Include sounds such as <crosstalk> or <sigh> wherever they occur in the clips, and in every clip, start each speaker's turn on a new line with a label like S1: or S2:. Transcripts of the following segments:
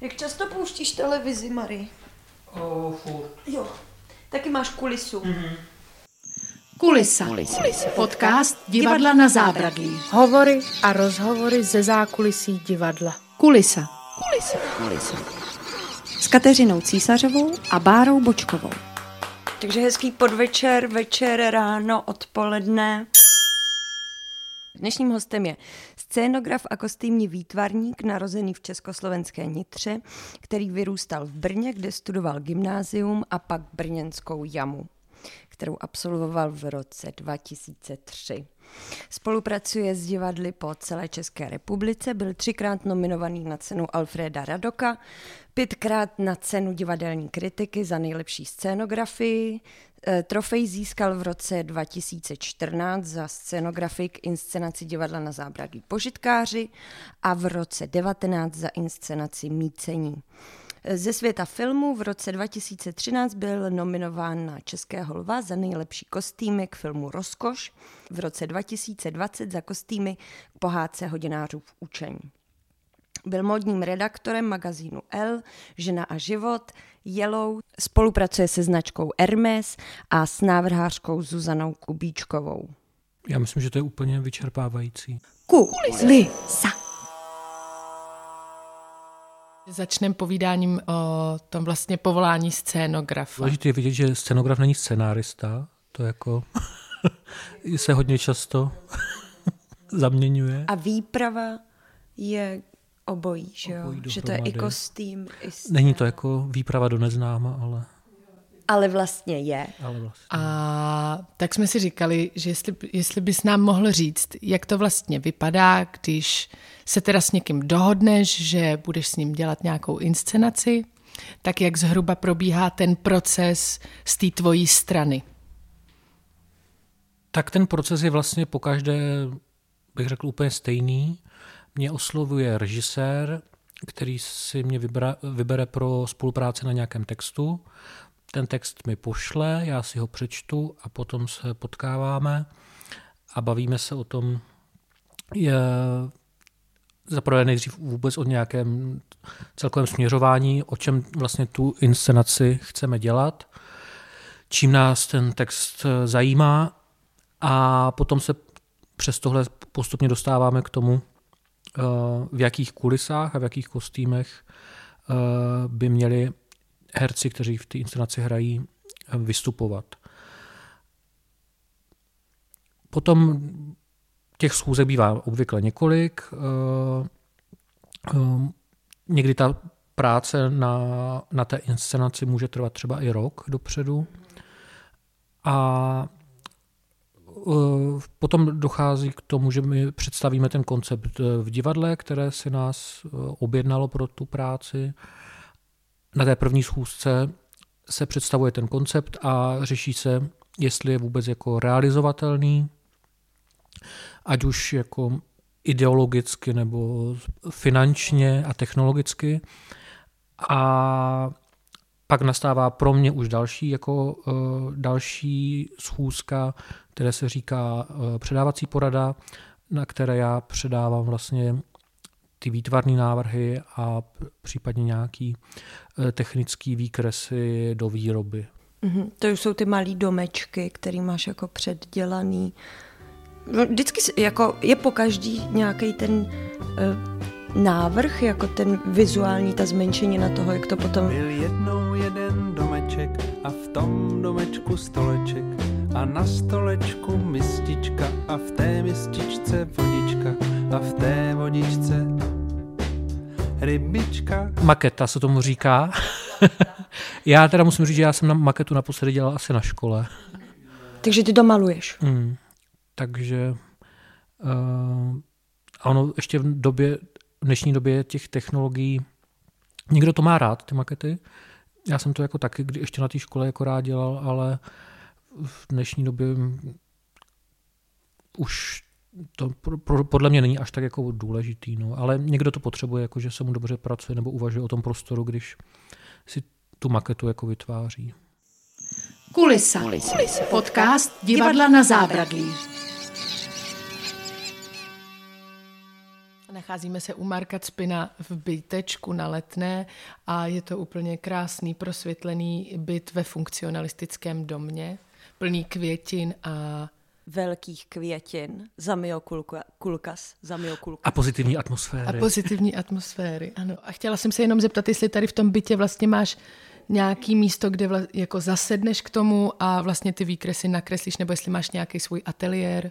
S1: Jak často pouštíš televizi, Marie?
S2: O, furt.
S1: Jo. Taky máš kulisu. Mm-hmm.
S3: Kulisa. Kulisa. Podcast divadla na zábradlí.
S4: Hovory a rozhovory ze zákulisí divadla.
S3: Kulisa. Kulisa. Kulisa. S Kateřinou Císařovou a Bárou Bočkovou.
S1: Takže hezký podvečer, večer, ráno, odpoledne. Dnešním hostem je scénograf a kostýmní výtvarník, narozený v československé Nitře, který vyrůstal v Brně, kde studoval gymnázium a pak brněnskou jamu kterou absolvoval v roce 2003. Spolupracuje s divadly po celé České republice, byl třikrát nominovaný na cenu Alfreda Radoka, pětkrát na cenu divadelní kritiky za nejlepší scénografii, e, Trofej získal v roce 2014 za scénografii k inscenaci divadla na zábradlí Požitkáři a v roce 19 za inscenaci Mícení. Ze světa filmu v roce 2013 byl nominován na Českého lva za nejlepší kostýmy k filmu Rozkoš, v roce 2020 za kostýmy k pohádce hodinářů v učení. Byl modním redaktorem magazínu L, Žena a život, Yellow, spolupracuje se značkou Hermes a s návrhářkou Zuzanou Kubíčkovou.
S2: Já myslím, že to je úplně vyčerpávající.
S3: Kulisa.
S4: Začneme povídáním o tom vlastně povolání scénografa.
S2: Důležité je vidět, že scénograf není scénárista. To jako <laughs> se hodně často <laughs> zaměňuje.
S1: A výprava je obojí, že jo?
S2: Obojí
S1: že to je i kostým, i.
S2: Není to jako výprava do neznáma, ale...
S1: Ale vlastně je.
S2: Ale vlastně.
S4: A tak jsme si říkali, že jestli, jestli bys nám mohl říct, jak to vlastně vypadá, když se teda s někým dohodneš, že budeš s ním dělat nějakou inscenaci, tak jak zhruba probíhá ten proces z té tvojí strany?
S2: Tak ten proces je vlastně po každé, bych řekl, úplně stejný. Mě oslovuje režisér, který si mě vybere, vybere pro spolupráci na nějakém textu. Ten text mi pošle, já si ho přečtu a potom se potkáváme a bavíme se o tom, je, zaprvé nejdřív vůbec o nějakém celkovém směřování, o čem vlastně tu inscenaci chceme dělat, čím nás ten text zajímá a potom se přes tohle postupně dostáváme k tomu, eh, v jakých kulisách a v jakých kostýmech eh, by měli herci, kteří v té inscenaci hrají, vystupovat. Potom těch schůzek bývá obvykle několik. Eh, eh, někdy ta práce na, na té inscenaci může trvat třeba i rok dopředu. A eh, potom dochází k tomu, že my představíme ten koncept v divadle, které si nás objednalo pro tu práci. Na té první schůzce se představuje ten koncept a řeší se, jestli je vůbec jako realizovatelný, ať už jako ideologicky nebo finančně a technologicky. A pak nastává pro mě už další, jako uh, další schůzka, které se říká uh, předávací porada, na které já předávám vlastně ty výtvarné návrhy a případně nějaký uh, technický výkresy do výroby.
S1: Mm-hmm. To jsou ty malé domečky, které máš jako předdělaný. No, vždycky jako je po každý nějaký ten uh, návrh, jako ten vizuální, ta zmenšení na toho, jak to potom...
S5: Byl jednou jeden domeček a v tom domečku stoleček a na stolečku mistička a v té mističce vodička a v té vodičce rybička.
S2: Maketa se tomu říká. <laughs> já teda musím říct, že já jsem na maketu naposledy dělal asi na škole.
S1: Takže ty to maluješ.
S2: Mm. Takže uh, ono ještě v době, v dnešní době těch technologií, někdo to má rád, ty makety. Já jsem to jako taky kdy ještě na té škole jako rád dělal, ale v dnešní době už to podle mě není až tak jako důležitý, no. ale někdo to potřebuje, jako že se mu dobře pracuje nebo uvažuje o tom prostoru, když si tu maketu jako vytváří.
S3: Kulisa. Kulisa. Podcast divadla na zábradlí.
S4: Nacházíme se u Marka Cpina v bytečku na Letné a je to úplně krásný prosvětlený byt ve funkcionalistickém domě, plný květin a
S1: velkých květin, zamiokulkas, zamiokulkas.
S2: A pozitivní atmosféry.
S4: A pozitivní atmosféry, ano. A chtěla jsem se jenom zeptat, jestli tady v tom bytě vlastně máš nějaký místo, kde vla, jako zasedneš k tomu a vlastně ty výkresy nakreslíš, nebo jestli máš nějaký svůj ateliér?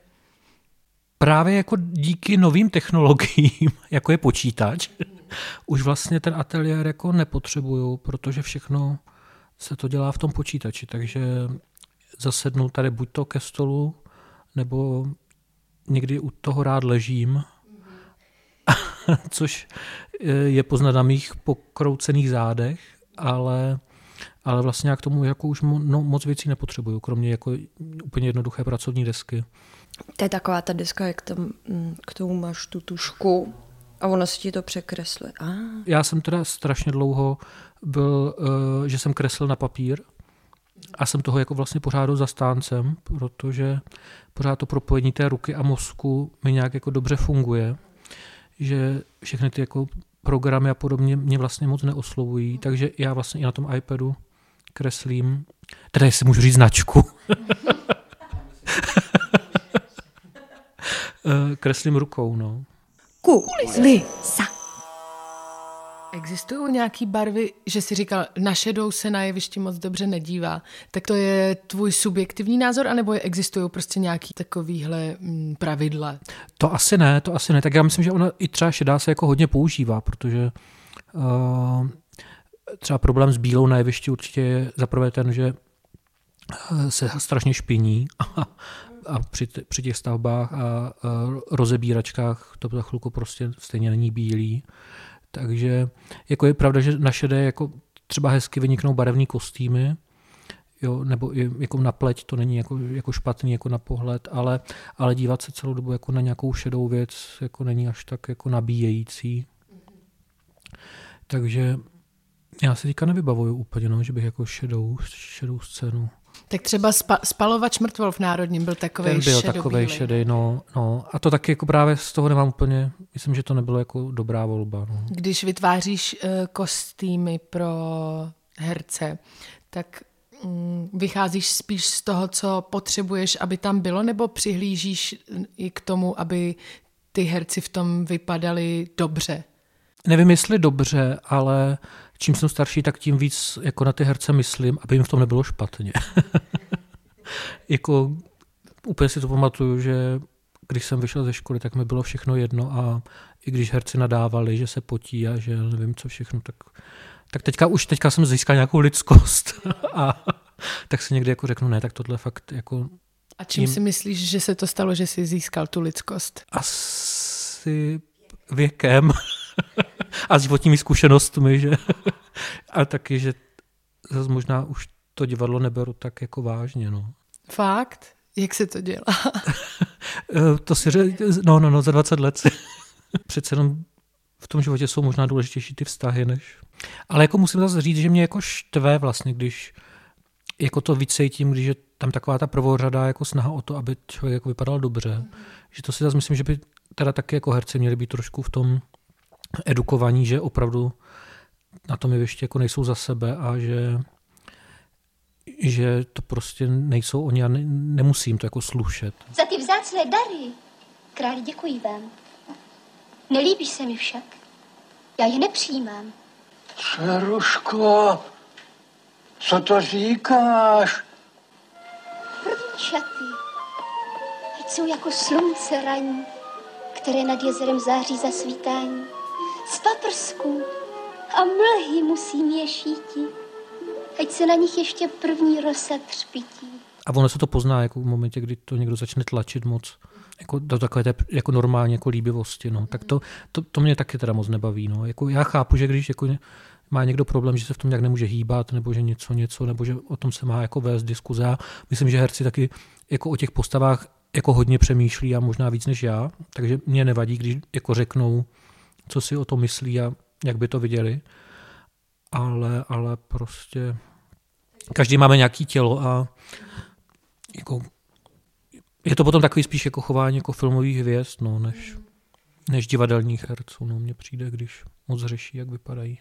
S2: Právě jako díky novým technologiím, <laughs> jako je počítač, <laughs> už vlastně ten ateliér jako nepotřebuju, protože všechno se to dělá v tom počítači, takže zasednu tady buď to ke stolu, nebo někdy u toho rád ležím, <laughs> což je poznat na mých pokroucených zádech, ale, ale vlastně já k tomu jako už mo, no, moc věcí nepotřebuju, kromě jako úplně jednoduché pracovní desky.
S1: To je taková ta deska, jak tam mm, k tomu máš tu tušku a ono si ti to překreslí. Ah.
S2: Já jsem teda strašně dlouho byl, uh, že jsem kreslil na papír a jsem toho jako vlastně pořád zastáncem, protože pořád to propojení té ruky a mozku mi nějak jako dobře funguje, že všechny ty jako programy a podobně mě vlastně moc neoslovují, takže já vlastně i na tom iPadu kreslím, teda jestli můžu říct značku, <laughs> eh, kreslím rukou, no.
S3: Kulisa.
S4: Existují nějaké barvy, že si říkal, na šedou se na jevišti moc dobře nedívá. Tak to je tvůj subjektivní názor, anebo existují prostě nějaký takovýhle mm, pravidla?
S2: To asi ne, to asi ne. Tak já myslím, že ona i třeba šedá se jako hodně používá, protože uh, třeba problém s bílou na jevišti určitě je zaprvé ten, že eh, se strašně špiní <laughs> a, a při, při těch stavbách a, a rozebíračkách to za chvilku prostě stejně není bílý. Takže jako je pravda, že na šedé jako třeba hezky vyniknou barevní kostýmy, jo, nebo i jako na pleť to není jako, jako špatný jako na pohled, ale, ale dívat se celou dobu jako na nějakou šedou věc jako není až tak jako nabíjející. Takže já si teďka nevybavuju úplně, no, že bych jako šedou, šedou scénu.
S4: Tak třeba spa, spalovač mrtvol v Národním byl takový
S2: Ten byl takový šedý, no, no. A to taky jako právě z toho nemám úplně, myslím, že to nebylo jako dobrá volba. No.
S4: Když vytváříš uh, kostýmy pro herce, tak um, vycházíš spíš z toho, co potřebuješ, aby tam bylo, nebo přihlížíš i k tomu, aby ty herci v tom vypadali dobře?
S2: Nevím, jestli dobře, ale čím jsem starší, tak tím víc jako na ty herce myslím, aby jim v tom nebylo špatně. <laughs> jako úplně si to pamatuju, že když jsem vyšel ze školy, tak mi bylo všechno jedno a i když herci nadávali, že se potí a že nevím co všechno, tak, tak teďka už teďka jsem získal nějakou lidskost <laughs> a tak si někdy jako řeknu, ne, tak tohle fakt jako...
S4: A čím jim... si myslíš, že se to stalo, že jsi získal tu lidskost?
S2: Asi věkem <laughs> a životními zkušenostmi, že? <laughs> a taky, že zase možná už to divadlo neberu tak jako vážně, no.
S4: Fakt? Jak se to dělá? <laughs>
S2: Eh, to si ře... no, no, no, za 20 let. <laughs> Přece jenom v tom životě jsou možná důležitější ty vztahy, než... Ale jako musím zase říct, že mě jako štve vlastně, když jako to víc cítím, když je tam taková ta prvořada jako snaha o to, aby člověk jako vypadal dobře. Mm. Že to si zase myslím, že by teda taky jako herci měli být trošku v tom edukovaní, že opravdu na tom jevišti jako nejsou za sebe a že, že to prostě nejsou oni a ne, nemusím to jako slušet.
S6: Za ty vzácné dary, králi, děkuji vám. Nelíbíš se mi však. Já je nepřijímám.
S7: Čeruško, co to říkáš?
S6: První šaty, ať jsou jako slunce ranní, které nad jezerem září za svítání. Z paprsků a mlhy musí mě šíti, ať se na nich ještě první rosa třpití.
S2: A ono se to pozná jako v momentě, kdy to někdo začne tlačit moc jako do takové té jako normální jako líbivosti. No. Tak to, to, to, mě taky teda moc nebaví. No. Jako já chápu, že když jako má někdo problém, že se v tom nějak nemůže hýbat, nebo že něco, něco, nebo že o tom se má jako vést diskuze. Já myslím, že herci taky jako o těch postavách jako hodně přemýšlí a možná víc než já, takže mě nevadí, když jako řeknou, co si o to myslí a jak by to viděli. Ale, ale prostě každý máme nějaký tělo a jako je to potom takový spíš jako chování jako filmových hvězd, no, než... než divadelních herců. No, mně přijde, když moc řeší, jak vypadají.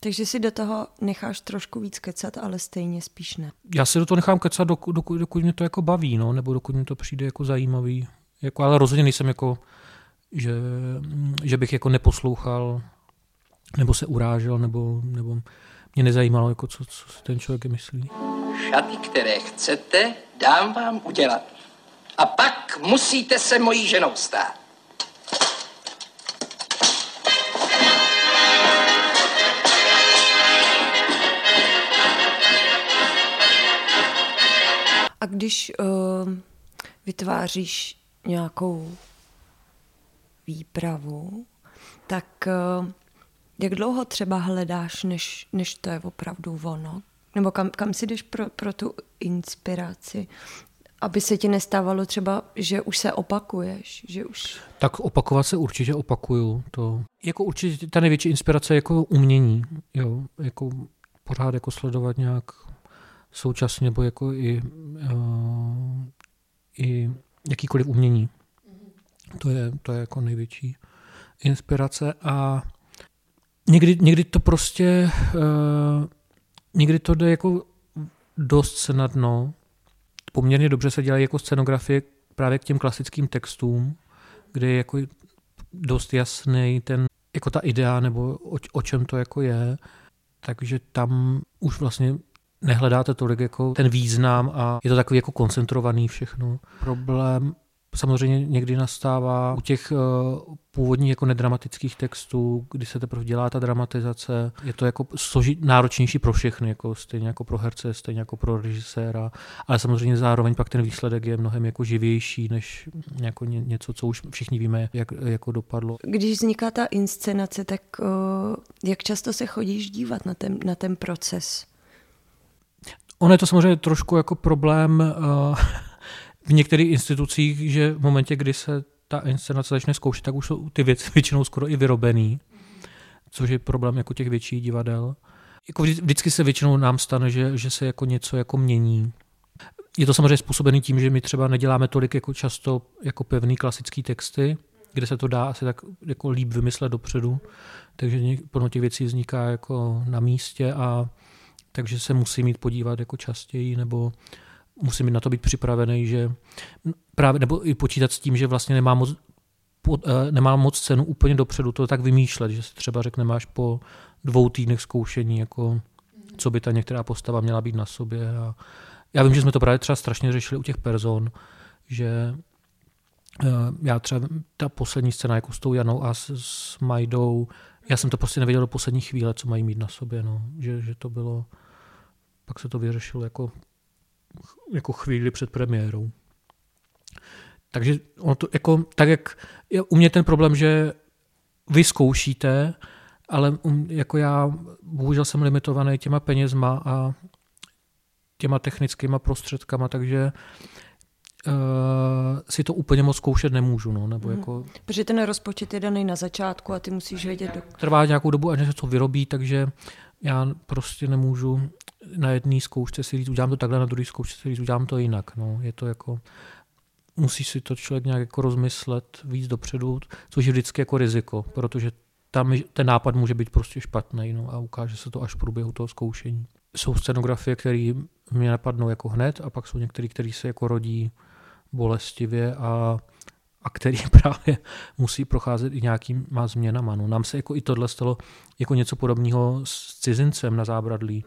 S1: Takže si do toho necháš trošku víc kecat, ale stejně spíš ne.
S2: Já si do toho nechám kecat, dokud, dokud, dokud mě to jako baví, no, nebo dokud mě to přijde jako zajímavý. Jako, ale rozhodně nejsem jako, že, že bych jako neposlouchal, nebo se urážel, nebo, nebo mě nezajímalo, jako co, co si ten člověk myslí.
S8: Šaty, které chcete, dám vám udělat. A pak musíte se mojí ženou stát.
S1: A když uh, vytváříš nějakou výpravu, tak uh, jak dlouho třeba hledáš, než, než to je opravdu ono? Nebo kam, kam si jdeš pro, pro tu inspiraci? Aby se ti nestávalo třeba, že už se opakuješ, že už...
S2: Tak opakovat se určitě opakuju. To, jako určitě ta největší inspirace je jako umění. Jo, jako pořád jako sledovat nějak současně, nebo jako i, uh, i jakýkoliv umění. To je, to je jako největší inspirace a někdy, někdy to prostě, uh, někdy to jde jako dost snadno. Poměrně dobře se dělají jako scenografie právě k těm klasickým textům, kde je jako dost jasný ten, jako ta idea nebo o, o čem to jako je. Takže tam už vlastně nehledáte tolik jako ten význam a je to takový jako koncentrovaný všechno. Problém samozřejmě někdy nastává u těch uh, původních jako nedramatických textů, kdy se teprve dělá ta dramatizace. Je to jako složit, náročnější pro všechny, jako stejně jako pro herce, stejně jako pro režiséra, ale samozřejmě zároveň pak ten výsledek je mnohem jako živější, než jako ně, něco, co už všichni víme, jak jako dopadlo.
S1: Když vzniká ta inscenace, tak uh, jak často se chodíš dívat na ten, na ten proces?
S2: Ono je to samozřejmě trošku jako problém uh, v některých institucích, že v momentě, kdy se ta inscenace začne zkoušet, tak už jsou ty věci většinou skoro i vyrobený, což je problém jako těch větších divadel. Jako vždycky se většinou nám stane, že, že se jako něco jako mění. Je to samozřejmě způsobený tím, že my třeba neděláme tolik jako často jako pevný klasický texty, kde se to dá asi tak jako líp vymyslet dopředu, takže plno těch věcí vzniká jako na místě a takže se musí mít podívat jako častěji, nebo musí mít na to být připravený, že právě, nebo i počítat s tím, že vlastně nemá moc, eh, nemá moc cenu úplně dopředu to tak vymýšlet, že se třeba řekne, máš po dvou týdnech zkoušení, jako co by ta některá postava měla být na sobě. A já vím, že jsme to právě třeba strašně řešili u těch person, že eh, já třeba ta poslední scéna jako s tou Janou a s, s Majdou, já jsem to prostě nevěděl do poslední chvíle, co mají mít na sobě, no. že, že to bylo pak se to vyřešilo jako, jako chvíli před premiérou. Takže ono to, jako, tak jak je u mě ten problém, že vy zkoušíte, ale jako já bohužel jsem limitovaný těma penězma a těma technickýma prostředkama, takže uh, si to úplně moc zkoušet nemůžu. No, nebo hmm. jako...
S1: Protože ten rozpočet je daný na začátku a ty musíš vědět. Do...
S2: Trvá nějakou dobu, až se to vyrobí, takže já prostě nemůžu na jedné zkoušce si říct, udělám to takhle, na druhé zkoušce si říct, udělám to jinak. No. Je to jako, musí si to člověk nějak jako rozmyslet víc dopředu, což je vždycky jako riziko, protože tam ten nápad může být prostě špatný no, a ukáže se to až v průběhu toho zkoušení. Jsou scenografie, které mě napadnou jako hned a pak jsou některé, které se jako rodí bolestivě a, a který <laughs> právě musí procházet i nějakýma změnama. No, nám se jako i tohle stalo jako něco podobného s cizincem na zábradlí,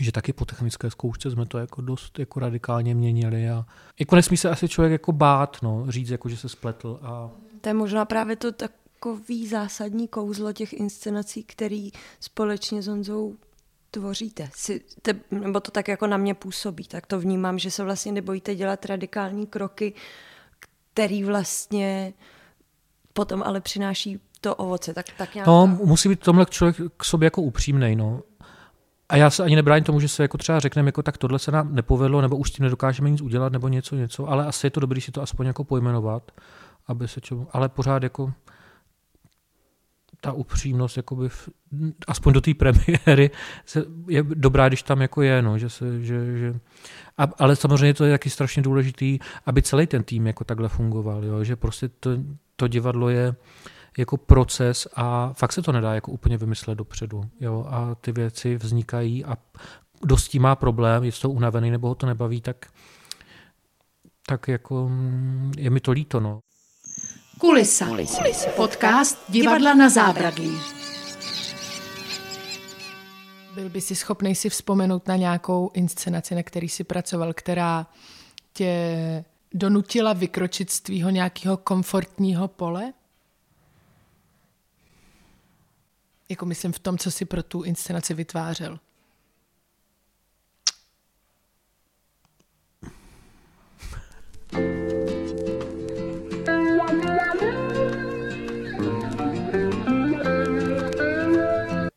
S2: že taky po technické zkoušce jsme to jako dost jako radikálně měnili a jako nesmí se asi člověk jako bát, no, říct jako, že se spletl a...
S1: To je možná právě to takový zásadní kouzlo těch inscenací, který společně s Honzou tvoříte. Si, te, nebo to tak jako na mě působí, tak to vnímám, že se vlastně nebojíte dělat radikální kroky, který vlastně potom ale přináší to ovoce. Tak, tak nějak
S2: no, musí být tomhle člověk k sobě jako upřímnej, no. A já se ani nebráním tomu, že se jako třeba řekneme, jako tak tohle se nám nepovedlo, nebo už s tím nedokážeme nic udělat, nebo něco, něco, ale asi je to dobré si to aspoň jako pojmenovat, aby se čemu, ale pořád jako ta upřímnost, jakoby v, aspoň do té premiéry, se, je dobrá, když tam jako je, no, že se, že, že, a, ale samozřejmě to je taky strašně důležitý, aby celý ten tým jako takhle fungoval, jo, že prostě to, to divadlo je jako proces a fakt se to nedá jako úplně vymyslet dopředu, jo, a ty věci vznikají a dost má problém, jestli to unavený nebo ho to nebaví, tak, tak jako mm, je mi to líto, no.
S3: Kulisa. Kulisa. Podcast Divadla na zábradlí.
S4: Byl by si schopný si vzpomenout na nějakou inscenaci, na který si pracoval, která tě donutila vykročit z tvýho nějakého komfortního pole? Jako myslím v tom, co si pro tu inscenaci vytvářel.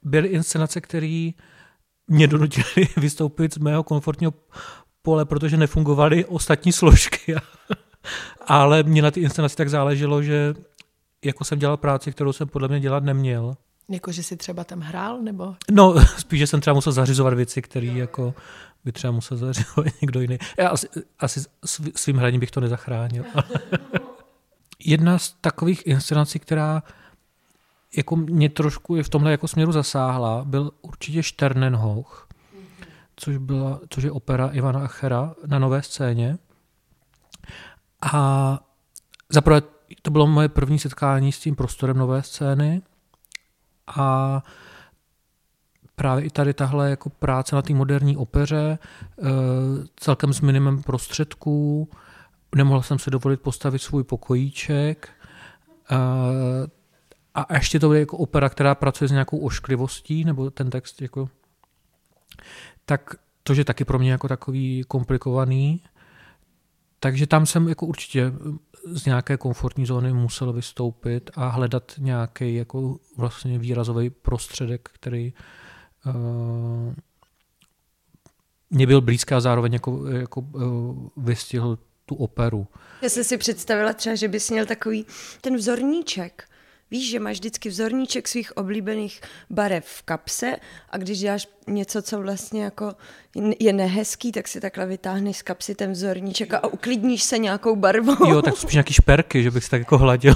S2: Byly inscenace, které mě donutily <laughs> vystoupit z mého komfortního pole, protože nefungovaly ostatní složky. <laughs> Ale mě na ty inscenaci tak záleželo, že jako jsem dělal práci, kterou jsem podle mě dělat neměl.
S4: Jako, že jsi třeba tam hrál, nebo?
S2: No, <laughs> spíš, že jsem třeba musel zařizovat věci, které jako by třeba musel zařizovat někdo jiný. Já asi, asi svým hraním bych to nezachránil. Jedna z takových inscenací, která jako mě trošku je v tomhle jako směru zasáhla, byl určitě Sternenhoch, což, byla, což je opera Ivana Achera na nové scéně. A zaprvé to bylo moje první setkání s tím prostorem nové scény a právě i tady tahle jako práce na té moderní opeře, eh, celkem s minimem prostředků, nemohl jsem si dovolit postavit svůj pokojíček, eh, a ještě to bude jako opera, která pracuje s nějakou ošklivostí, nebo ten text jako, tak to je taky pro mě jako takový komplikovaný. Takže tam jsem jako určitě z nějaké komfortní zóny musel vystoupit a hledat nějaký jako vlastně výrazový prostředek, který uh, mě byl blízký a zároveň jako, jako uh, vystihl tu operu.
S1: Já jsem si představila třeba, že bys měl takový ten vzorníček, Víš, že máš vždycky vzorníček svých oblíbených barev v kapse a když děláš něco, co vlastně jako je nehezký, tak si takhle vytáhneš z kapsy ten vzorníček a uklidníš se nějakou barvou.
S2: Jo, tak spíš nějaký šperky, že bych si tak jako hladil.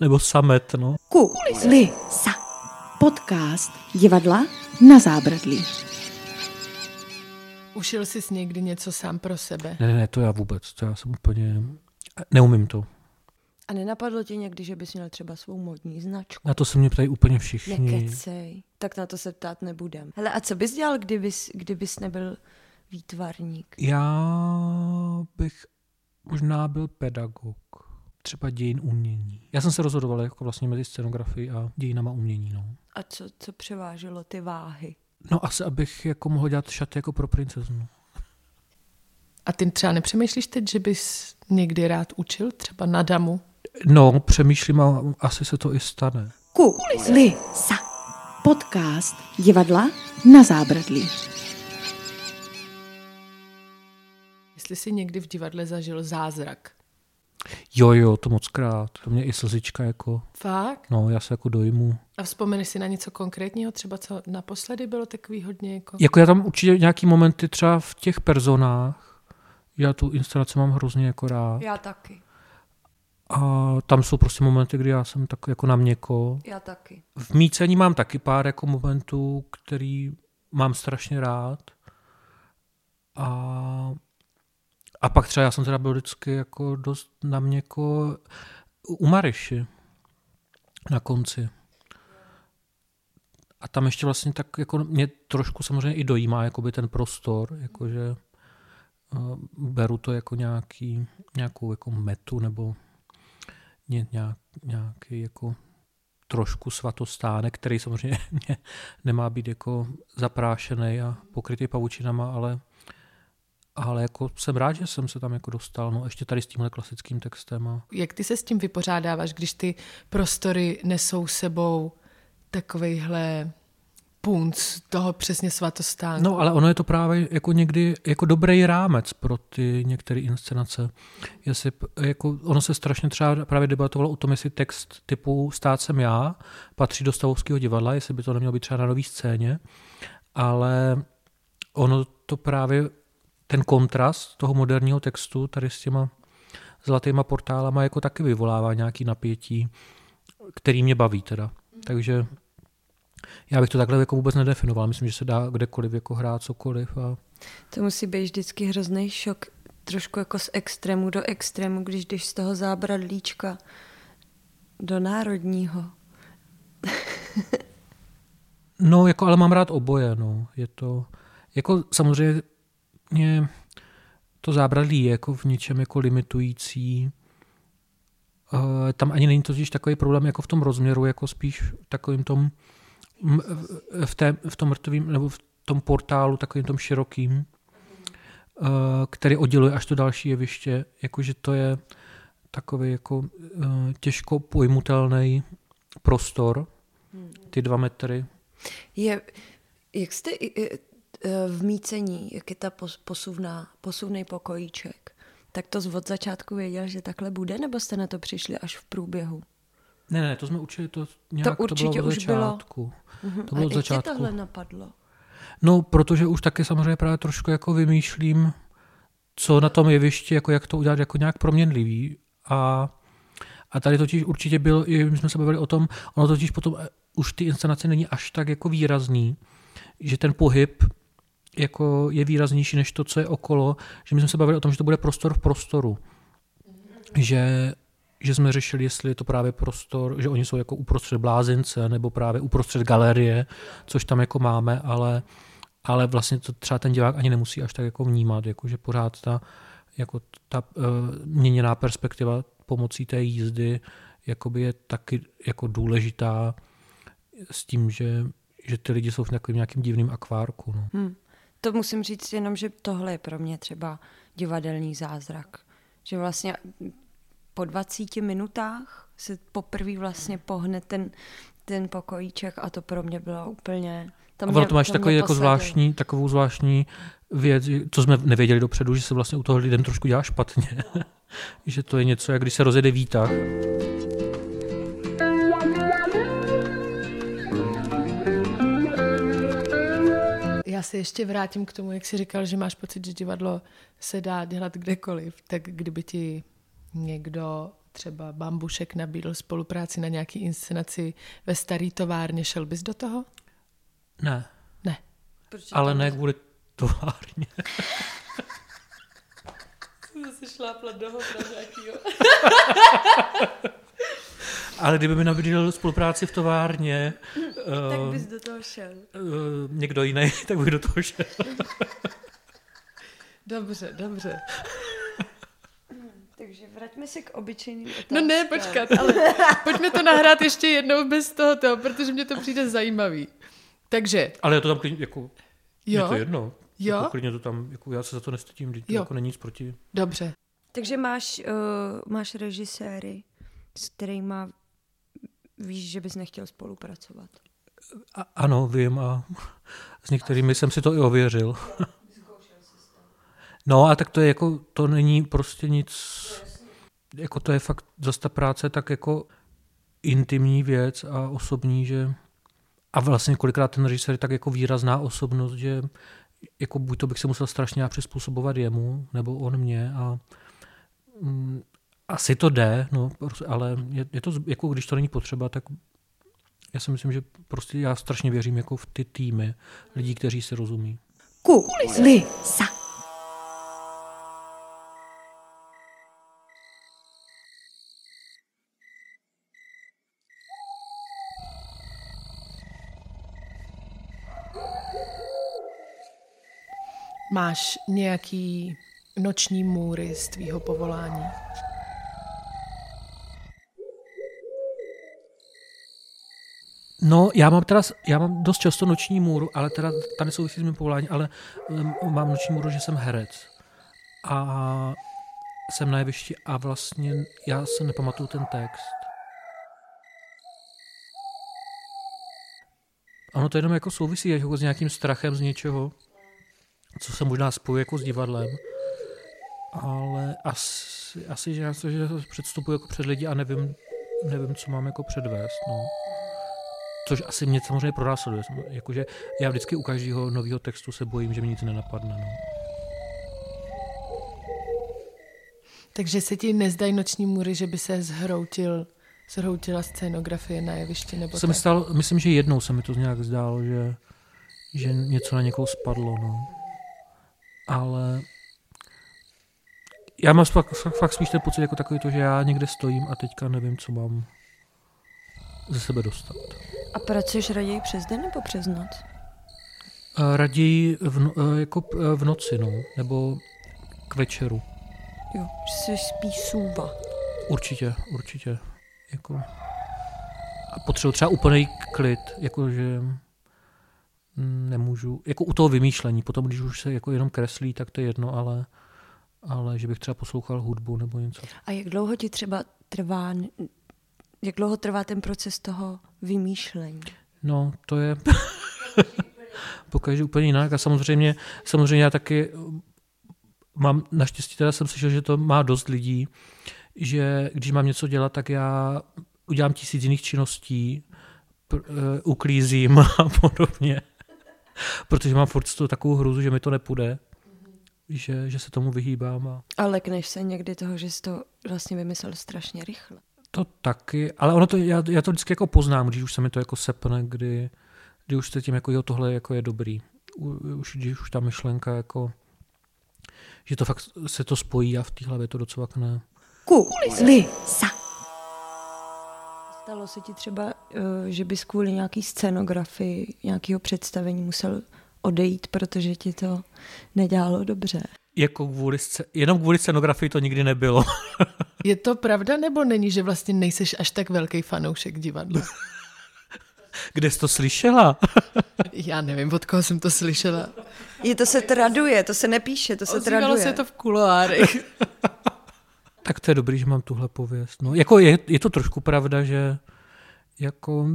S2: Nebo samet, no.
S3: Kulisa. Podcast divadla na zábradlí.
S4: Ušil jsi někdy něco sám pro sebe?
S2: Ne, ne, to já vůbec, to já jsem úplně, neumím to.
S1: A nenapadlo ti někdy, že bys měl třeba svou modní značku?
S2: Na to se mě ptají úplně všichni.
S1: Nekecej, tak na to se ptát nebudem. Hele, a co bys dělal, kdybys, kdybys nebyl výtvarník?
S2: Já bych možná byl pedagog. Třeba dějin umění. Já jsem se rozhodoval jako vlastně mezi scenografií a dějinama umění. No.
S1: A co, co převáželo ty váhy?
S2: No asi, abych jako mohl dělat šaty jako pro princeznu.
S4: A ty třeba nepřemýšlíš teď, že bys někdy rád učil třeba na damu?
S2: No, přemýšlím a asi se to i stane.
S3: Kulisa. Podcast divadla na zábradlí.
S4: Jestli jsi někdy v divadle zažil zázrak,
S2: Jo, jo, to moc krát. To mě i slzička jako...
S4: Fakt?
S2: No, já se jako dojmu.
S4: A vzpomeneš si na něco konkrétního, třeba co naposledy bylo takový hodně jako...
S2: Jako já tam určitě nějaký momenty třeba v těch personách, já tu instalaci mám hrozně jako rád.
S1: Já taky.
S2: A tam jsou prostě momenty, kdy já jsem tak jako na měko.
S1: Já taky.
S2: V mícení mám taky pár jako momentů, který mám strašně rád. A a pak třeba já jsem teda byl vždycky jako dost na měko u Mariši na konci. A tam ještě vlastně tak jako mě trošku samozřejmě i dojímá jakoby ten prostor, jakože uh, beru to jako nějaký, nějakou jako metu nebo ně, nějak, nějaký jako trošku svatostánek, který samozřejmě <laughs> nemá být jako zaprášený a pokrytý pavučinama, ale ale jako jsem rád, že jsem se tam jako dostal, no ještě tady s tímhle klasickým textem. A...
S4: Jak ty se s tím vypořádáváš, když ty prostory nesou sebou takovejhle punc toho přesně svatostánku.
S2: No, ale ono je to právě jako někdy jako dobrý rámec pro ty některé inscenace. Jestli, jako, ono se strašně třeba právě debatovalo o tom, jestli text typu Stát jsem já patří do stavovského divadla, jestli by to nemělo být třeba na nový scéně, ale ono to právě, ten kontrast toho moderního textu tady s těma zlatýma portálama jako taky vyvolává nějaký napětí, který mě baví teda. Takže já bych to takhle jako vůbec nedefinoval. Myslím, že se dá kdekoliv jako hrát cokoliv. A...
S1: To musí být vždycky hrozný šok, trošku jako z extrému do extrému, když jdeš z toho zábradlíčka do národního. <laughs>
S2: no, jako, ale mám rád oboje. No. Je to, jako samozřejmě to zábradlí je jako v něčem jako limitující. Uh, tam ani není totiž takový problém jako v tom rozměru, jako spíš takovým tom v, té, v tom mrtvým, nebo v tom portálu takovým tom širokým, uh, který odděluje až to další jeviště, jakože to je takový jako uh, těžko pojmutelný prostor, ty dva metry.
S1: Je, jak jste v mícení, jak je ta posuvná, posuvný pokojíček, tak to od začátku věděl, že takhle bude, nebo jste na to přišli až v průběhu?
S2: Ne, ne, to jsme určitě, to nějak
S1: to, určitě
S2: to bylo od
S1: už
S2: začátku.
S1: Bylo.
S2: To bylo
S1: A
S2: od začátku.
S1: jak tohle napadlo?
S2: No, protože už taky samozřejmě právě trošku jako vymýšlím, co na tom jevišti, jako jak to udělat jako nějak proměnlivý. A, a tady totiž určitě byl, i my jsme se bavili o tom, ono totiž potom eh, už ty inscenace není až tak jako výrazný, že ten pohyb jako je výraznější než to, co je okolo, že my jsme se bavili o tom, že to bude prostor v prostoru. Že že jsme řešili, jestli je to právě prostor, že oni jsou jako uprostřed blázince nebo právě uprostřed galerie, což tam jako máme, ale, ale vlastně to třeba ten divák ani nemusí až tak jako vnímat, jako že pořád ta, jako ta uh, měněná perspektiva pomocí té jízdy jakoby je taky jako důležitá s tím, že, že ty lidi jsou v takovým nějakým divným akvárku. No.
S1: Hmm. To musím říct jenom, že tohle je pro mě třeba divadelní zázrak. Že vlastně po 20 minutách se poprvé vlastně pohne ten, ten pokojíček a to pro mě bylo úplně...
S2: To mě, a to máš to takový jako zvláštní, takovou zvláštní věc, co jsme nevěděli dopředu, že se vlastně u toho lidem trošku dělá špatně. <laughs> že to je něco, jak když se rozjede výtah.
S4: Já se ještě vrátím k tomu, jak jsi říkal, že máš pocit, že divadlo se dá dělat kdekoliv. Tak kdyby ti někdo třeba Bambušek nabídl spolupráci na nějaký inscenaci ve starý továrně, šel bys do toho?
S2: Ne.
S4: Ne.
S2: Proč Ale ne kvůli továrně. <laughs>
S4: Zase šlápla do nějakýho. <laughs>
S2: Ale kdyby mi nabídl spolupráci v továrně, <laughs>
S1: tak uh, bys do toho šel. Uh,
S2: někdo jiný, <laughs> tak bych do toho šel. <laughs>
S4: dobře, dobře.
S1: Takže vraťme se k obyčejným otázkám.
S4: No ne, počkat, ale pojďme to nahrát ještě jednou bez tohoto, protože mě to přijde zajímavý. Takže.
S2: Ale já to tam klidně, jako,
S4: jo?
S2: je to jedno.
S4: Jo?
S2: Jako, klidně to tam, jako, já se za to nestydím, to jako není nic proti.
S4: Dobře.
S1: Takže máš, uh, máš režiséry, s kterými víš, že bys nechtěl spolupracovat.
S2: A, ano, vím a s některými jsem si to i ověřil. <laughs> No a tak to je jako, to není prostě nic, jako to je fakt zase ta práce tak jako intimní věc a osobní, že a vlastně kolikrát ten režisér je tak jako výrazná osobnost, že jako buď to bych se musel strašně přizpůsobovat jemu, nebo on mě a mm, asi to jde, no, ale je, je to, jako když to není potřeba, tak já si myslím, že prostě já strašně věřím jako v ty týmy lidí, kteří se rozumí. Kulisa.
S4: Máš nějaký noční můry z tvýho povolání?
S2: No, já mám teda, já mám dost často noční můru, ale teda ta nesouvisí s mým povoláním, ale mám noční můru, že jsem herec. A jsem na jevišti a vlastně já se nepamatuju ten text. Ono to jenom jako souvisí jako s nějakým strachem z něčeho, co se možná spojuje jako s divadlem. Ale asi, asi že já že předstupuji jako před lidi a nevím, nevím, co mám jako předvést. No. Což asi mě samozřejmě pronásleduje. Jakože já vždycky u každého nového textu se bojím, že mi nic nenapadne. No.
S4: Takže se ti nezdají noční můry, že by se zhroutil, zhroutila scénografie na jevišti? Nebo
S2: se mi stalo, myslím, že jednou se mi to nějak zdálo, že, že něco na někoho spadlo. No. Ale já mám fakt, fakt spíš ten pocit jako takový to, že já někde stojím a teďka nevím, co mám ze sebe dostat.
S1: A pracuješ raději přes den nebo přes noc?
S2: Raději v, no, jako v noci, no, nebo k večeru.
S1: Jo, že se spíš sůva.
S2: Určitě, určitě. Jako... A potřebuji třeba úplný klid, jakože nemůžu, jako u toho vymýšlení, potom když už se jako jenom kreslí, tak to je jedno, ale, ale že bych třeba poslouchal hudbu nebo něco.
S1: A jak dlouho ti třeba trvá, jak dlouho trvá ten proces toho vymýšlení?
S2: No, to je <laughs> pokaždé úplně jinak a samozřejmě, samozřejmě já taky mám, naštěstí teda jsem slyšel, že to má dost lidí, že když mám něco dělat, tak já udělám tisíc jiných činností, pr- uh, uklízím <laughs> a podobně. Protože mám furt tu takovou hruzu, že mi to nepůjde, že, že se tomu vyhýbám. A...
S1: a lekneš se někdy toho, že jsi to vlastně vymyslel strašně rychle.
S2: To taky, ale ono to, já, já to vždycky jako poznám, když už se mi to jako sepne, kdy, kdy už se tím jako, jo, tohle jako je dobrý. U, už, když už ta myšlenka jako že to fakt se to spojí a v té hlavě to docela ne.
S1: Kulisa. Stalo se ti třeba, eh, že bys kvůli nějaký scenografii, nějakého představení musel odejít, protože ti to nedělalo dobře?
S2: Jako kvůli, jenom kvůli scenografii to nikdy nebylo. <laughs>
S4: Je to pravda nebo není, že vlastně nejseš až tak velký fanoušek divadla? <laughs>
S2: Kde jsi to slyšela? <laughs>
S4: Já nevím, od koho jsem to slyšela.
S1: Je to se traduje, to se nepíše, to se Ozývalo traduje.
S4: se to v kuloárech. <laughs>
S2: tak to je dobrý, že mám tuhle pověst. No, jako je, je to trošku pravda, že jako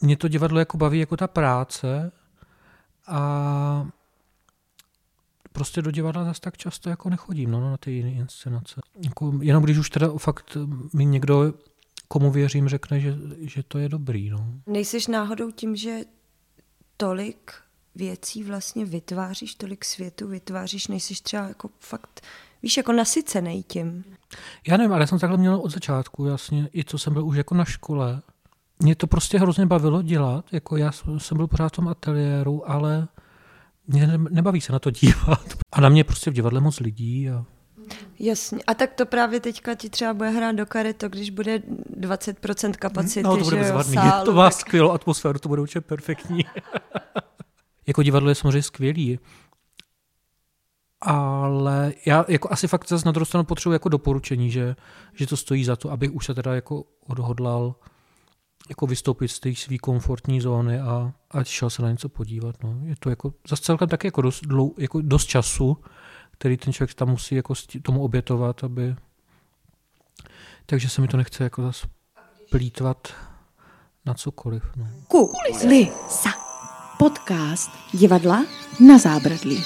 S2: mě to divadlo jako baví jako ta práce a prostě do divadla zase tak často jako nechodím no, na ty jiné inscenace. Jako, jenom když už teda fakt mi někdo komu věřím, řekne, že, že to je dobrý. No.
S1: Nejsiš náhodou tím, že tolik věcí vlastně vytváříš, tolik světu vytváříš, nejsiš třeba jako fakt, víš, jako nasycený tím.
S2: Já nevím, ale já jsem takhle měl od začátku, jasně, i co jsem byl už jako na škole. Mě to prostě hrozně bavilo dělat, jako já jsem byl pořád v tom ateliéru, ale mě nebaví se na to dívat. A na mě prostě v divadle moc lidí a
S1: Jasně. A tak to právě teďka ti třeba bude hrát do karet, to když bude 20% kapacity,
S2: no, to bude
S1: jo,
S2: sálu, <laughs> to má tak... skvělou atmosféru, to bude určitě perfektní. <laughs> jako divadlo je samozřejmě skvělý, ale já jako asi fakt zase na druhou stranu potřebuji jako doporučení, že, že to stojí za to, abych už se teda jako odhodlal jako vystoupit z té své komfortní zóny a, a šel se na něco podívat. No. Je to jako zase celkem taky jako dost, dlou, jako dost času, který ten člověk tam musí jako tomu obětovat, aby... Takže se mi to nechce jako zase plítvat na cokoliv. No.
S3: Kulisa. Podcast divadla na zábradlí.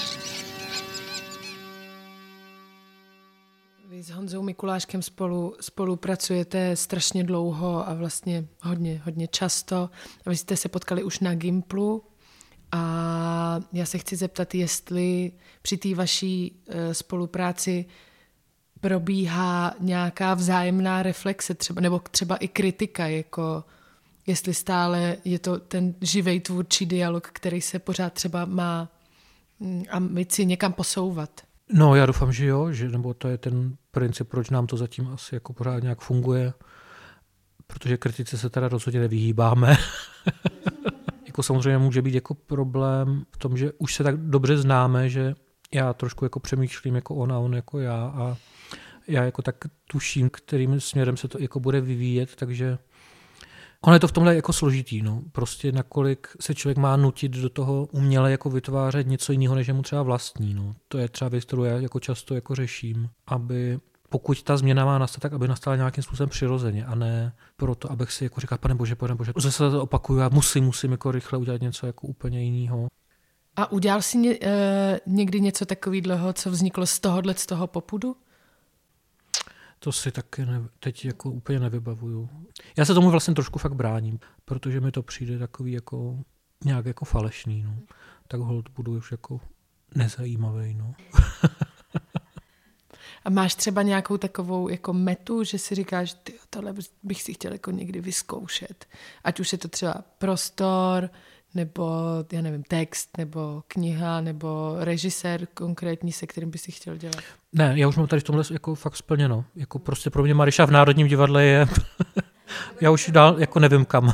S4: S Honzou Mikuláškem spolu, spolupracujete strašně dlouho a vlastně hodně, hodně často. Vy jste se potkali už na Gimplu a já se chci zeptat, jestli při té vaší e, spolupráci probíhá nějaká vzájemná reflexe, třeba, nebo třeba i kritika, jako jestli stále je to ten živej tvůrčí dialog, který se pořád třeba má mm, ambici někam posouvat.
S2: No, já doufám, že jo, že, nebo to je ten princip, proč nám to zatím asi jako pořád nějak funguje, protože kritice se teda rozhodně nevyhýbáme. <laughs> jako samozřejmě může být jako problém v tom, že už se tak dobře známe, že já trošku jako přemýšlím jako on a on jako já a já jako tak tuším, kterým směrem se to jako bude vyvíjet, takže ono je to v tomhle jako složitý, no. Prostě nakolik se člověk má nutit do toho uměle jako vytvářet něco jiného, než je mu třeba vlastní, no. To je třeba věc, kterou já jako často jako řeším, aby pokud ta změna má nastat, tak aby nastala nějakým způsobem přirozeně a ne proto, abych si jako říkal, pane bože, pane bože, zase to opakuju, já musím, musím jako rychle udělat něco jako úplně jiného.
S4: A udělal jsi ně, e, někdy něco takového, co vzniklo z tohohle, z toho popudu?
S2: To si taky ne, teď jako úplně nevybavuju. Já se tomu vlastně trošku fakt bráním, protože mi to přijde takový jako nějak jako falešný. No. Tak hold budu už jako nezajímavý. No. <laughs>
S4: A máš třeba nějakou takovou jako metu, že si říkáš, ty, tohle bych si chtěl jako někdy vyzkoušet. Ať už je to třeba prostor, nebo já nevím, text, nebo kniha, nebo režisér konkrétní, se kterým by si chtěl dělat?
S2: Ne, já už mám tady v tomhle jako fakt splněno. Jako prostě pro mě Mariša v Národním divadle je... <laughs> já už dál jako nevím kam.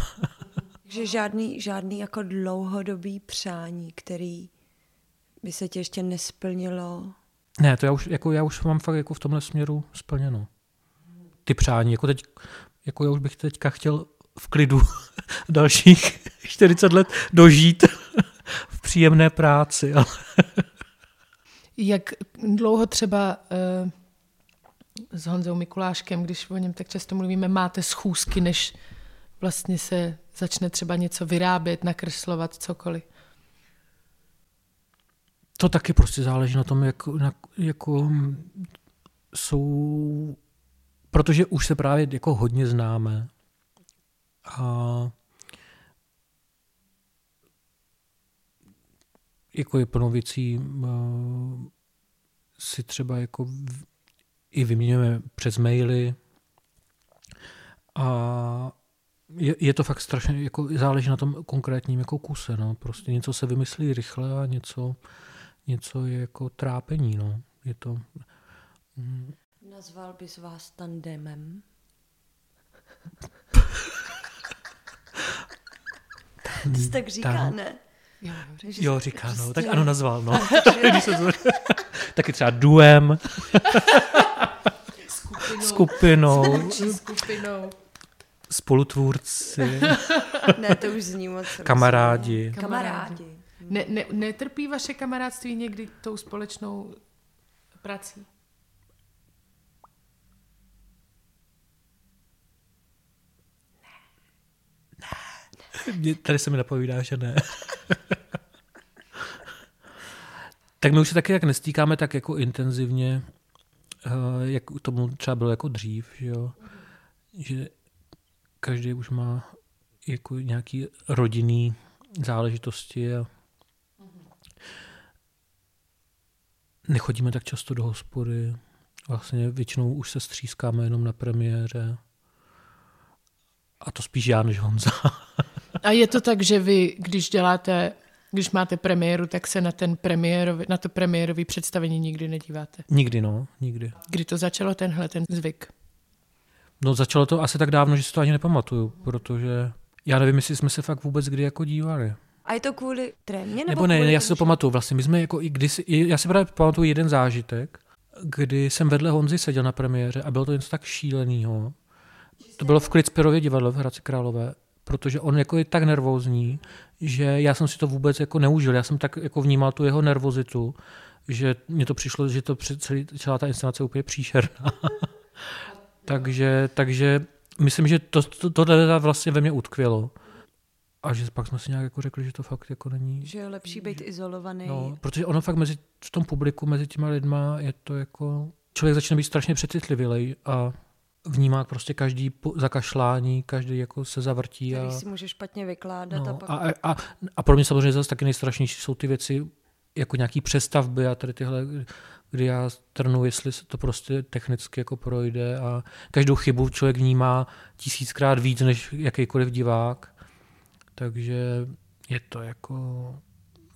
S1: Takže žádný, žádný jako dlouhodobý přání, který by se tě ještě nesplnilo?
S2: Ne, to já už, jako, já už mám fakt jako v tomhle směru splněno. Ty přání, jako teď, jako já už bych teďka chtěl v klidu <laughs> dalších 40 let dožít <laughs> v příjemné práci. Ale...
S4: Jak dlouho třeba uh, s Honzou Mikuláškem, když o něm tak často mluvíme, máte schůzky, než vlastně se začne třeba něco vyrábět, nakreslovat, cokoliv?
S2: To taky prostě záleží na tom, jak, na, jako jsou, protože už se právě jako hodně známe a jako je plno věcí si třeba jako i vyměňujeme přes maily a je, je to fakt strašně, jako záleží na tom konkrétním jako kuse, no. Prostě něco se vymyslí rychle a něco, něco je jako trápení, no. Je to...
S1: Mm. Nazval bys vás tandemem? <laughs> to tak říká, Tam. ne?
S2: Jo, jo říká, no. Tak ano, nazval, no. <laughs> <laughs> Taky třeba duem. <laughs> Skupinou.
S4: Skupinou. Skupinou.
S2: Spolutvůrci.
S1: ne, to už zní moc.
S2: Kamarádi.
S1: Kamarádi.
S4: Ne, ne, netrpí vaše kamarádství někdy tou společnou prací?
S2: Ne. Tady se mi napovídá, že ne. <laughs> tak my už se taky jak nestýkáme tak jako intenzivně, eh, jak tomu třeba bylo jako dřív, že jo. Že každý už má jako nějaký rodinný záležitosti a nechodíme tak často do hospody. Vlastně většinou už se střískáme jenom na premiéře. A to spíš já než Honza. <laughs>
S4: A je to tak, že vy, když děláte, když máte premiéru, tak se na, ten premiérovi, na to premiérový představení nikdy nedíváte?
S2: Nikdy, no, nikdy.
S4: Kdy to začalo tenhle, ten zvyk?
S2: No začalo to asi tak dávno, že si to ani nepamatuju, protože já nevím, jestli jsme se fakt vůbec kdy jako dívali.
S1: A je to kvůli trémě? Nebo,
S2: nebo ne, já si to pamatuju. Vlastně my jsme jako i kdysi, já si právě pamatuju jeden zážitek, kdy jsem vedle Honzy seděl na premiéře a bylo to něco tak šíleného. To bylo v Klitsperově divadle v Hradci Králové, protože on jako je tak nervózní, že já jsem si to vůbec jako neužil. Já jsem tak jako vnímal tu jeho nervozitu, že mně to přišlo, že to celý, celá ta inscenace je úplně příšerná. <laughs> takže, takže myslím, že to, to, tohle vlastně ve mně utkvělo. A že pak jsme si nějak jako řekli, že to fakt jako není...
S1: Že je lepší být izolovaný.
S2: No, protože ono fakt mezi, v tom publiku, mezi těma lidma je to jako... Člověk začne být strašně přecitlivělej a vnímá prostě každý zakašlání, každý jako se zavrtí.
S1: A, si může špatně vykládat.
S2: No,
S1: a, pak...
S2: a, a, a pro mě samozřejmě zase taky nejstrašnější jsou ty věci, jako nějaký přestavby a tady tyhle, kdy já trnu, jestli se to prostě technicky jako projde a každou chybu člověk vnímá tisíckrát víc než jakýkoliv divák. Takže je to jako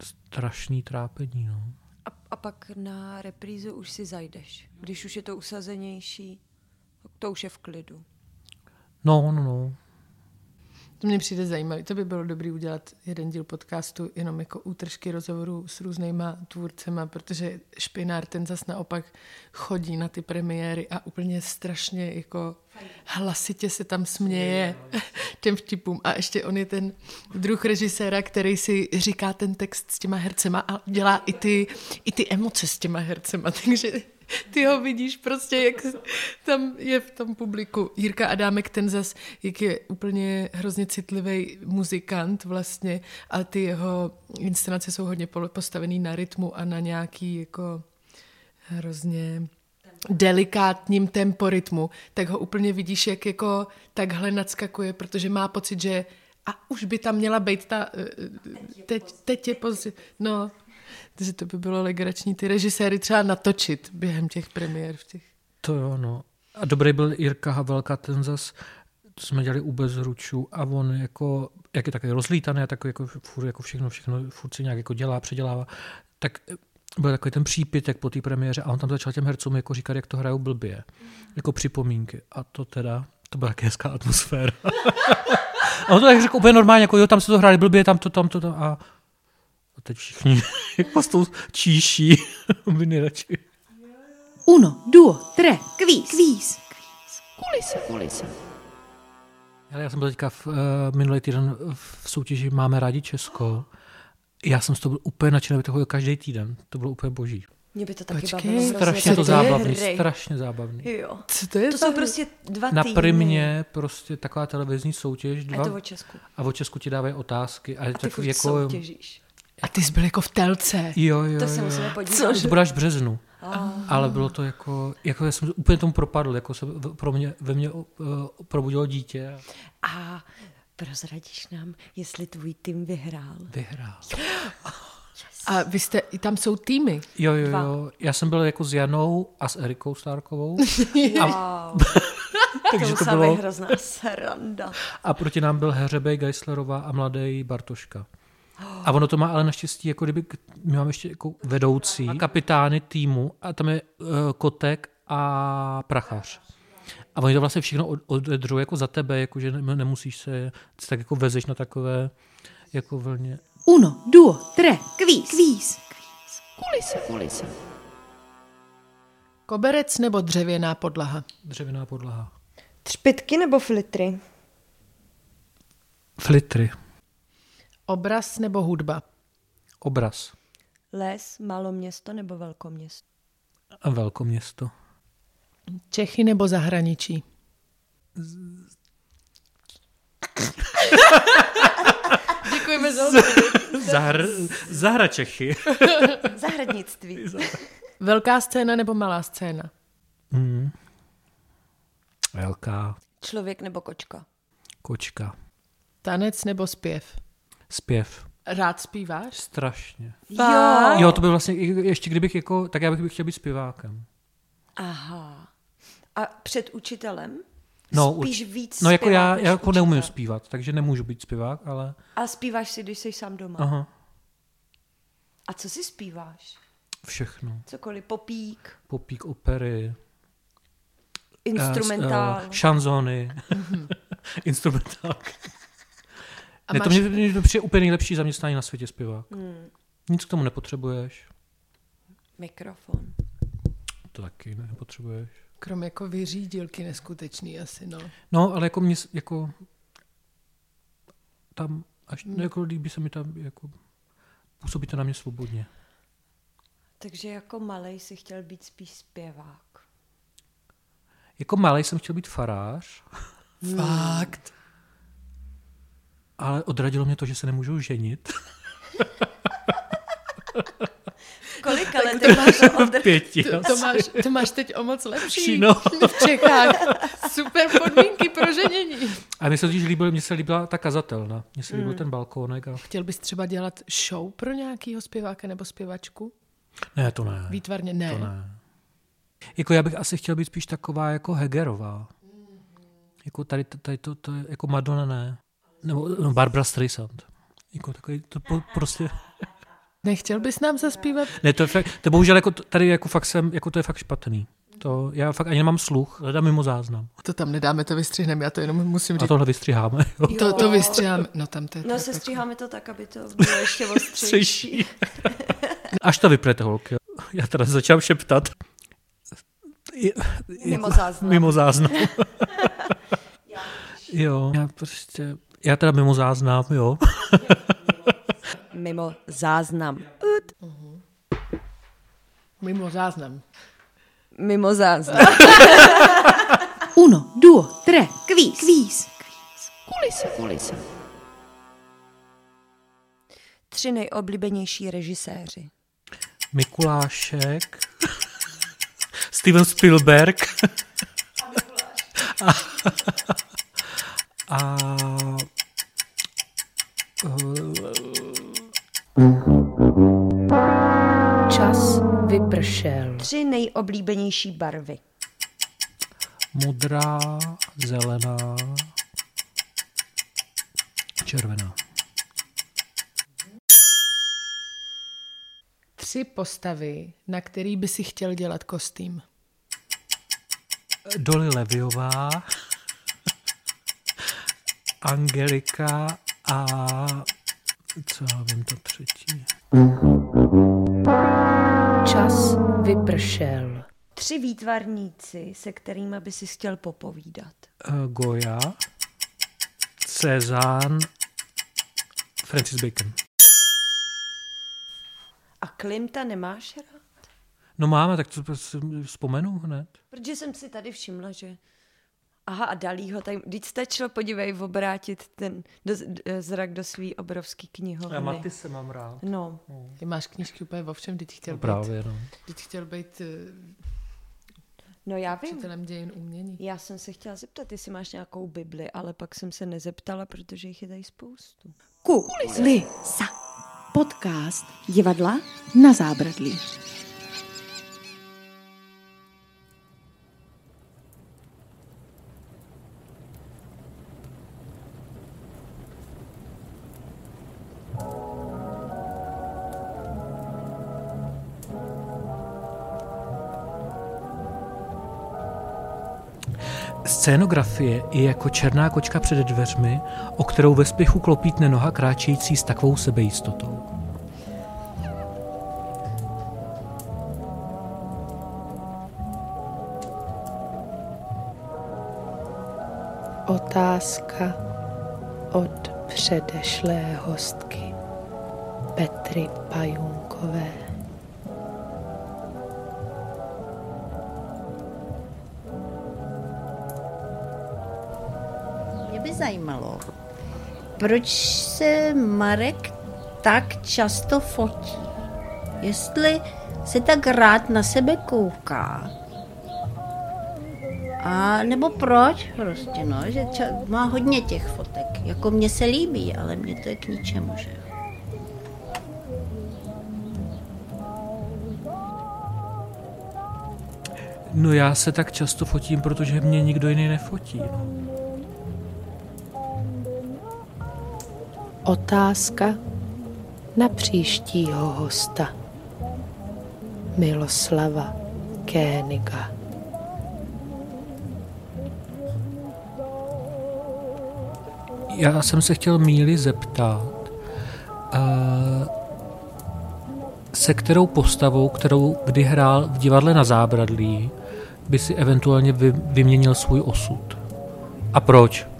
S2: strašný trápení. No.
S1: A, a pak na reprízu už si zajdeš. Když už je to usazenější, to už je v klidu.
S2: No, no, no.
S4: To mě přijde zajímavé. To by bylo dobré udělat jeden díl podcastu jenom jako útržky rozhovorů s různýma tvůrcema, protože Špinár ten zas naopak chodí na ty premiéry a úplně strašně jako hlasitě se tam směje <laughs> těm vtipům. A ještě on je ten druh režiséra, který si říká ten text s těma hercema a dělá i ty, i ty emoce s těma hercema. <laughs> Takže ty ho vidíš prostě, jak tam je v tom publiku. Jirka Adámek, ten zas, jak je úplně hrozně citlivý muzikant vlastně a ty jeho inscenace jsou hodně postavený na rytmu a na nějaký jako hrozně delikátním temporytmu, tak ho úplně vidíš, jak jako takhle nadskakuje, protože má pocit, že a už by tam měla být ta, eh, teď, teď je pozdě, no, takže to by bylo legrační ty režiséry třeba natočit během těch premiér v těch.
S2: To jo, no. A dobrý byl Jirka Havelka, ten zas, to jsme dělali u Bezručů a on jako, jak je takový rozlítaný a takový jako, furt, jako všechno, všechno furt si nějak jako dělá, předělává, tak byl takový ten přípitek po té premiéře a on tam začal těm hercům jako říkat, jak to hrajou blbě. Jako připomínky. A to teda, to byla taky hezká atmosféra. <laughs> a on to tak řekl úplně normálně, jako jo, tam se to hráli blbě, tam to, tam to, tam. A a teď všichni <laughs> jako s tou číší <laughs> by nejradši.
S3: Uno, duo, tre, kvíz, kvíz. Kulise, kulise.
S2: Já jsem byl teďka v, uh, minulý týden v soutěži Máme rádi Česko. Já jsem z toho byl úplně nadšený, to každý týden. To bylo úplně boží.
S1: Mě by to taky
S4: Počkej,
S1: bavilo. hrozně.
S2: Strašně to zábavný,
S1: hry?
S2: strašně zábavný.
S1: Jo.
S4: Co to je
S1: To jsou prostě dva
S2: Na
S1: týdny.
S2: primě prostě taková televizní soutěž.
S1: A je
S2: Dva,
S1: to o Česku.
S2: a o Česku ti dávají otázky. A, je
S1: A
S2: to
S1: ty
S2: takový
S1: furt
S2: jako...
S1: soutěžíš.
S4: A ty jsi byl jako v telce.
S2: Jo, jo,
S1: To se
S2: jo.
S1: musíme podívat.
S2: To bude až v březnu. Ale bylo to jako, jako já jsem úplně tomu propadl, jako se v- pro mě, ve mně uh, probudilo dítě.
S1: A prozradíš nám, jestli tvůj tým vyhrál.
S2: Vyhrál. <gasps>
S4: A vy jste, i tam jsou týmy.
S2: Jo, jo,
S1: Dva.
S2: jo. Já jsem byl jako s Janou a s Erikou Stárkovou. <laughs> A, <laughs>
S1: To
S2: takže to
S1: musela
S2: bylo,
S1: být hrozná sranda.
S2: a proti nám byl Heřebej Geislerová a mladý Bartoška. A ono to má ale naštěstí, jako kdyby, my máme ještě jako vedoucí, kapitány týmu a tam je uh, Kotek a Prachař. A oni to vlastně všechno od- odedřou jako za tebe, jako že ne, nemusíš se, se tak jako vezeš na takové jako vlně.
S3: Uno, duo, tre, kvíz, kvíz. Kulise, kulise.
S4: Koberec nebo dřevěná podlaha?
S2: Dřevěná podlaha.
S1: Třpitky nebo flitry?
S2: Flitry.
S4: Obraz nebo hudba?
S2: Obraz.
S1: Les, maloměsto nebo velkoměsto?
S2: A velkoměsto.
S4: Čechy nebo zahraničí? <laughs> Děkujeme za
S2: Zahr, Zahra Čechy. <laughs>
S1: Zahradnictví. <laughs>
S4: Velká scéna nebo malá scéna?
S2: Mm. Velká
S1: Člověk nebo kočka?
S2: kočka.
S4: Tanec nebo zpěv?
S2: Zpěv.
S4: Rád zpíváš?
S2: Strašně.
S1: Jo.
S2: Jo, to by vlastně, i- ještě kdybych jako, tak já bych chtěl být zpěvákem.
S1: Aha. A před učitelem?
S2: No,
S1: Spíš
S2: urč-
S1: víc
S2: No jako já, já jako neumím
S1: učitel.
S2: zpívat, takže nemůžu být zpěvák, ale
S1: A zpíváš si, když jsi sám doma.
S2: aha,
S1: A co si zpíváš?
S2: všechno.
S1: Cokoliv, popík,
S2: Popík opery,
S1: instrumentál.
S2: uh, šanzony, <laughs> instrumentálky.
S4: A
S2: Ne, to
S4: máš-
S2: mě, mě to přijde úplně nejlepší zaměstnání na světě zpěvák.
S1: Hmm.
S2: Nic k tomu nepotřebuješ.
S1: Mikrofon.
S2: To taky nepotřebuješ.
S4: Krom jako vyřídilky neskutečný asi, no.
S2: No, ale jako mě, jako tam, až,
S1: Hmm.
S2: no, jako líbí se mi tam, jako působí to na mě svobodně.
S1: Takže jako malej si chtěl být spíš zpěvák.
S2: Jako malý jsem chtěl být farář,
S4: Fakt.
S2: Ale odradilo mě to, že se nemůžu ženit.
S1: Kolika letech máš od...
S2: Pěti.
S4: To, to, máš, to máš teď o moc lepší
S2: No. <laughs>
S4: v Čechách. Super podmínky pro ženění.
S2: A mně se totiž líbilo, mně se líbila ta kazatelna. Mně se líbil ten balkónek. A...
S4: Chtěl bys třeba dělat show pro nějakého zpěváka nebo zpěvačku?
S2: Ne, to ne.
S4: Výtvarně ne.
S2: To ne. Jako já bych asi chtěl být spíš taková jako Hegerová. Jako tady, tady to, to je jako Madonna ne. Nebo no, Barbara Streisand. Jako takový, to po, prostě... <laughs>
S4: Nechtěl bys nám zaspívat?
S2: Ne, to je fakt, to bohužel jako tady jako fakt jsem, jako to je fakt špatný. To, já fakt ani nemám sluch, hledám mimo záznam.
S4: To tam nedáme, to vystřihneme, já to jenom musím
S2: A
S4: říct.
S2: tohle vystřiháme. Jo.
S4: To, to vystřiháme. No tam to je
S1: No se stříháme to tak, aby to bylo ještě ostřejší. <laughs>
S2: Až to vyprete, holky. Já teda začal šeptat. Je-
S1: Mimo záznam.
S2: Mimo záznam. <laughs> jo, já prostě, já teda mimo záznam, jo. <laughs>
S1: Mimo záznam.
S4: Mimo záznam.
S1: Mimo <laughs> záznam.
S3: Uno, duo, tre, kvíz. Kvíz. Kulisa. Kulisa.
S1: Tři nejoblíbenější režiséři.
S2: Mikulášek, <laughs> Steven Spielberg a, a
S4: Čas vypršel.
S1: Tři nejoblíbenější barvy.
S2: modrá, zelená, červená.
S4: Tři postavy, na který by si chtěl dělat kostým.
S2: Dolly Leviová, Angelika a co já vím, to třetí.
S4: Čas vypršel.
S1: Tři výtvarníci, se kterými by si chtěl popovídat.
S2: Eh, Goya, Cezanne, Francis Bacon.
S1: A Klimta nemáš rád?
S2: No máme, tak to si vzpomenu hned.
S1: Protože jsem si tady všimla, že... Aha, a Dalího, tak když stačilo, podívej, obrátit ten do, d- zrak do svý obrovský knihovny.
S2: se mám rád.
S1: No,
S4: Ty máš knížky úplně o všem, teď chtěl
S2: No
S4: být,
S2: právě, no.
S4: teď chtěl být eh,
S1: no já vím.
S4: učitelem dějin umění.
S1: Já jsem se chtěla zeptat, jestli máš nějakou Bibli, ale pak jsem se nezeptala, protože jich je tady spoustu.
S3: Kulisa. Podcast divadla na zábradlí.
S2: Scénografie je jako černá kočka před dveřmi, o kterou ve spěchu klopítne noha kráčející s takovou sebejistotou.
S4: Otázka od předešlé hostky Petry Pajunkové.
S9: Zajímalo, proč se Marek tak často fotí. Jestli se tak rád na sebe kouká. A nebo proč prostě, no, že ča- má hodně těch fotek. Jako mně se líbí, ale mně to je k ničemu, že jo.
S2: No já se tak často fotím, protože mě nikdo jiný nefotí. No.
S4: Otázka na příštího hosta. Miloslava Kéniga.
S2: Já jsem se chtěl Míly zeptat, uh, se kterou postavou, kterou kdy hrál v divadle na zábradlí, by si eventuálně vy, vyměnil svůj osud. A proč?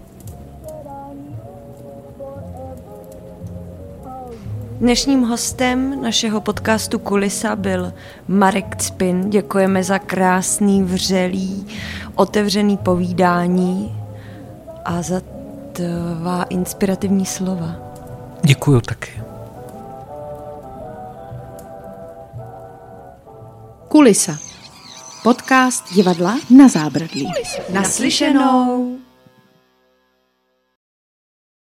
S1: Dnešním hostem našeho podcastu Kulisa byl Marek Cpin. Děkujeme za krásný, vřelý, otevřený povídání a za tvá inspirativní slova.
S2: Děkuju taky.
S3: Kulisa. Podcast divadla na zábradlí. Naslyšenou.